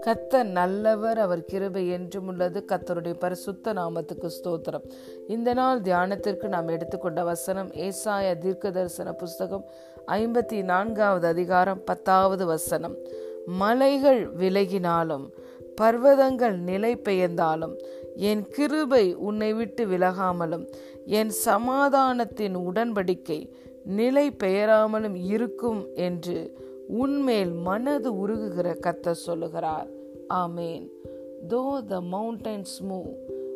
கத்தர் நல்லவர் அவர் கிருபை என்றும் உள்ளது. கத்தருடைய பரிசுத்த நாமத்துக்கு ஸ்தோத்திரம். இந்த நாள் தியானத்திற்கு நாம் எடுத்துக்கொண்ட வசனம் ஏசாய தீர்க்க தரிசன புஸ்தகம் ஐம்பத்தி நான்காவது அதிகாரம் பத்தாவது வசனம். மலைகள் விலகினாலும் பர்வதங்கள் நிலை பெயர்ந்தாலும் என் கிருபை உன்னை விட்டு விலகாமலும் என் சமாதானத்தின் உடன்படிக்கை நிலை பெயராமலும் இருக்கும் என்று உன்மேல் மனது உருகுகிற கத்த சொல்லுகிறார். ஆமேன். Though the mountains move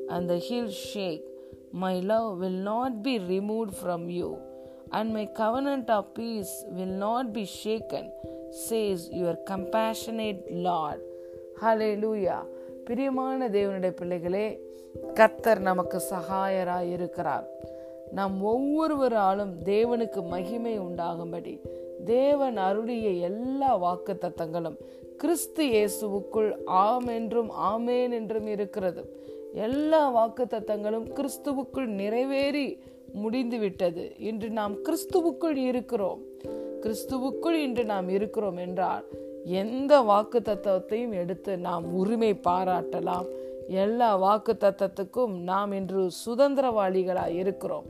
and the hill shake my love will not be remove from you and my covenant of peace will not be shaken says your compassionate Lord hallelujah பிரியமான தேவனுடைய பிள்ளைகளே கத்தர் நமக்கு சகாயராய் இருக்கிறார் நாம் ஒவ்வொருவராலும் தேவனுக்கு மகிமை உண்டாகும்படி தேவன் அருளிய எல்லா வாக்கு தத்தங்களும் கிறிஸ்து இயேசுவுக்குள் ஆம் என்றும் ஆமேன் என்றும் இருக்கிறது. எல்லா வாக்கு தத்தங்களும் கிறிஸ்துவுக்குள் நிறைவேறி முடிந்துவிட்டது. இன்று நாம் கிறிஸ்துவுக்குள் இருக்கிறோம். கிறிஸ்துவுக்குள் இன்று நாம் இருக்கிறோம் என்றால் எந்த வாக்கு தத்துவத்தையும் எடுத்து நாம் உரிமை பாராட்டலாம். எல்லா வாக்கு தத்தத்துக்கும் நாம் இன்று சுதந்திரவாளிகளாய் இருக்கிறோம்.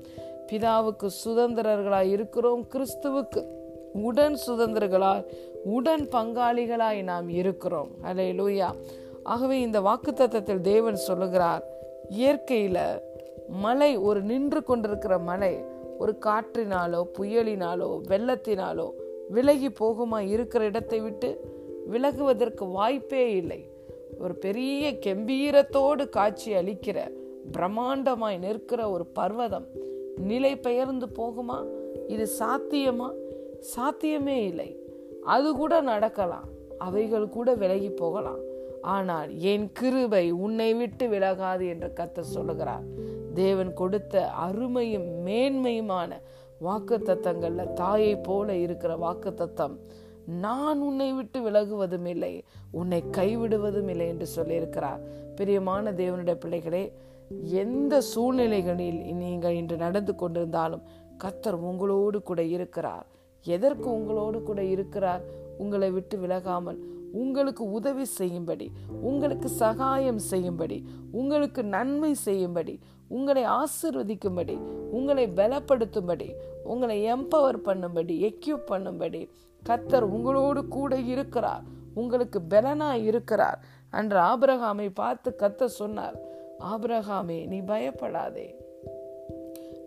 பிதாவுக்கு சுதந்திரர்களாய் இருக்கிறோம். கிறிஸ்துவுக்கு உடன் சுதந்திரர்களாய் உடன் பங்காளிகளாய் நாம் இருக்கிறோம். அலே லூயா ஆகவே இந்த வாக்கு தத்தத்தில் தேவன் சொல்லுகிறார் இயற்கையில் மலை ஒரு நின்று கொண்டிருக்கிற மலை ஒரு காற்றினாலோ புயலினாலோ வெள்ளத்தினாலோ விலகி போகுமா இருக்கிற இடத்தை விட்டு விலகுவதற்கு வாய்ப்பே இல்லை. ஒரு பெரிய கெம்பீரத்தோடு காட்சி அளிக்கிற பிரம்மாண்டமாய் நிற்கிற ஒரு பர்வதம். நிலை பெயர்ந்து போகுமா? இது சாத்தியமா? சாத்தியமே இல்லை. அது கூட நடக்கலாம். அவைகள் கூட விலகி போகலாம். ஆனால் என் கிருபை உன்னை விட்டு விலகாது என்று கத்த சொல்லுகிறார். தேவன் கொடுத்த அருமையும் மேன்மையுமான வாக்கு தத்தங்கள்ல தாயை போல இருக்கிற வாக்கு தத்தம் நான் உன்னை விட்டு விலகுவதும் இல்லை. உன்னை கைவிடுவதும் இல்லை என்று சொல்லியிருக்கிறார். பிரியமான தேவனுடைய பிள்ளைகளே எந்த சூழ்நிலைகளில் நீங்கள் இன்று நடந்து கொண்டிருந்தாலும் கத்தர் உங்களோடு கூட இருக்கிறார். எதற்கு உங்களோடு கூட இருக்கிறார்? உங்களை விட்டு விலகாமல் உங்களுக்கு உதவி செய்யும்படி உங்களுக்கு சகாயம் செய்யும்படி உங்களுக்கு நன்மை செய்யும்படி உங்களை ஆசிர்வதிக்கும்படி உங்களை பலப்படுத்தும்படி உங்களை எம்பவர் பண்ணும்படி எக்யூப் பண்ணும்படி கத்தர் உங்களோடு கூட இருக்கிறார். உங்களுக்கு பலனா இருக்கிறார். அன்று ஆபிரகாமை பார்த்து கத்த சொன்னார் ஆபிரகாமே நீ பயப்படாதே.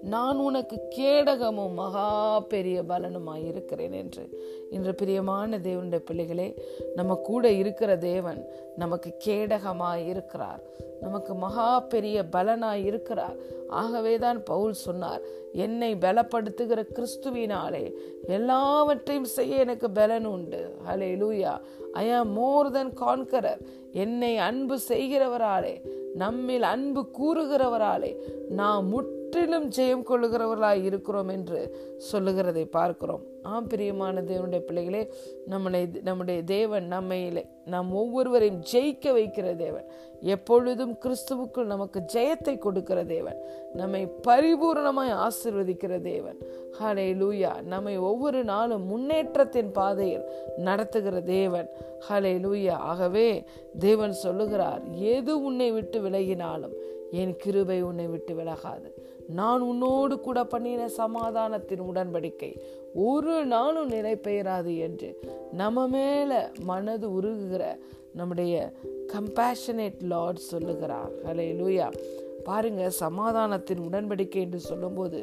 நான் உனக்கு கேடகமும் மகா பெரிய பலனுமாய் இருக்கிறேன் என்று. இன்று பிரியமான தேவனுடைய பிள்ளைகளே நம்ம கூட இருக்கிற தேவன் நமக்கு கேடகமாய் இருக்கிறார். நமக்கு மகா பெரிய பலனாய் இருக்கிறார். ஆகவே தான் பவுல் சொன்னார் என்னை பலப்படுத்துகிற கிறிஸ்துவினாலே எல்லாவற்றையும் செய்ய எனக்கு பலன் உண்டு. ஹலே லூயா ஐ ஆம் மோர் தென் கான்கரர் என்னை அன்பு செய்கிறவராலே நம்மில் அன்பு கூறுகிறவராலே நான் முட் முற்றிலும் ஜெயம் கொள்ளுகிறவர்களாய் இருக்கிறோம் என்று சொல்லுகிறதை பார்க்கிறோம். ஆம் பிரியமான தேவனுடைய பிள்ளைகளே நம்மளை நம்முடைய தேவன் நம்மையிலே நாம் ஒவ்வொருவரையும் ஜெயிக்க வைக்கிற தேவன். எப்பொழுதும் கிறிஸ்துவுக்குள் நமக்கு ஜெயத்தை கொடுக்கிற தேவன். நம்மை பரிபூர்ணமாய் ஆசிர்வதிக்கிற தேவன். ஹலே லூயா நம்மை ஒவ்வொரு நாளும் முன்னேற்றத்தின் பாதையில் நடத்துகிற தேவன். ஹலே லூயா ஆகவே தேவன் சொல்லுகிறார் எது உன்னை விட்டு விலகினாலும் என் கிருபை உன்னை விட்டு விலகாது. நான் உன்னோடு கூட பண்ணின சமாதானத்தின் உடன்படிக்கை. ஒரு நாளும் நிலை பெயராது என்று நம்ம மேல மனது உருகுகிற நம்முடைய கம்பேஷனேட் லார்ட் சொல்லுகிறார். ஹலே லூயா பாருங்க சமாதானத்தின் உடன்படிக்கை என்று சொல்லும்போது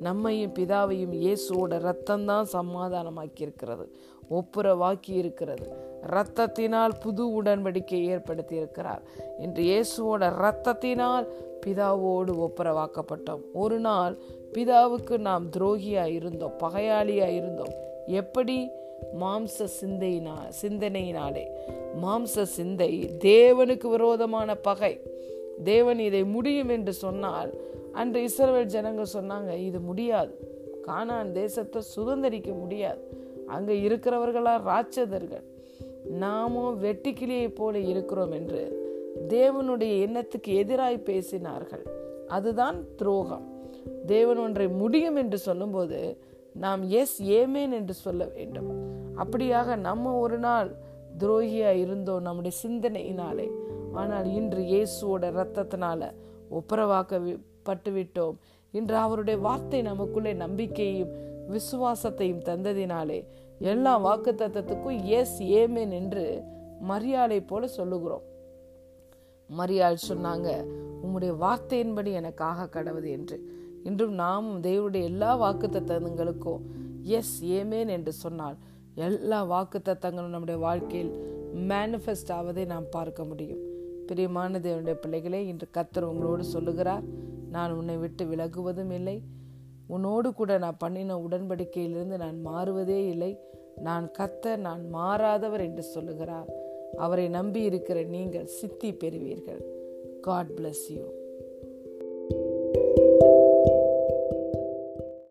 நம்மையும் பிதாவையும் இயேசுவோட ரத்தம் தான் ஒப்புரவாக்கி இருக்கிறது இரத்தத்தினால் புது உடன்படிக்கை ஏற்படுத்தி இருக்கிறார் இன்று இயேசுவோட இரத்தத்தினால் பிதாவோடு ஒப்புரவாக்கப்பட்டோம். ஒரு நாள் பிதாவுக்கு நாம் துரோகியாக இருந்தோம் பகையாளியாக இருந்தோம். எப்படி? மாம்ச சிந்தையினா சிந்தனையினாலே. மாம்ச சிந்தை தேவனுக்கு விரோதமான பகை. தேவன் இதை முடியும் என்று சொன்னால் அன்று இஸ்ரவேல் ஜனங்கள் சொன்னாங்க இது முடியாது. கானான் தேசத்தை சுதந்திரிக்க முடியாது. அங்கே இருக்கிறவர்களா ராட்சதர்கள். நாமும் வெட்டிக்கிளியை போல இருக்கிறோம் என்று தேவனுடைய எண்ணத்துக்கு எதிராய் பேசினார்கள். அதுதான் துரோகம். தேவன் ஒன்றை முடியும் என்று சொல்லும்போது நாம் எஸ் ஏமேன் என்று சொல்ல வேண்டும். அப்படியாக நம்ம ஒரு நாள் துரோகியா இருந்தோம் நம்முடைய சிந்தனையினாலே. ஆனால் இன்று இயேசுவோட ரத்தத்தினால ஒப்புரவாக்க பட்டு விட்டோம் இன்று அவருடைய வார்த்தை நமக்குள்ளே நம்பிக்கையும் விசுவாசத்தையும் தந்ததினாலே எல்லா வாக்கு தத்துவத்துக்கும் எஸ் ஏமேன் என்று மரியாதை போல சொல்லுகிறோம். மரியாள் சொன்னாங்க உம்முடைய வார்த்தையின்படி எனக்காக கடவுது என்று. இன்றும் நாம் தேவனுடைய எல்லா வாக்கு தத்தங்களுக்கும் எஸ் ஏமேன் என்று சொன்னால் எல்லா வாக்கு தத்தங்களும் நம்முடைய வாழ்க்கையில் மேனிஃபெஸ்ட் ஆவதை நாம் பார்க்க முடியும். பிரியமான தேவனுடைய பிள்ளைகளே இன்று கத்தர் உங்களோடு சொல்லுகிறார் நான் உன்னை விட்டு விலகுவதும் இல்லை. உன்னோடு கூட நான் பண்ணின உடன்படிக்கையிலிருந்து நான் மாறுவதே இல்லை. நான் கத்த நான் மாறாதவர் என்று சொல்லுகிறார். அவரை நம்பி இருக்கிற நீங்கள் சித்தி பெறுவீர்கள். God bless you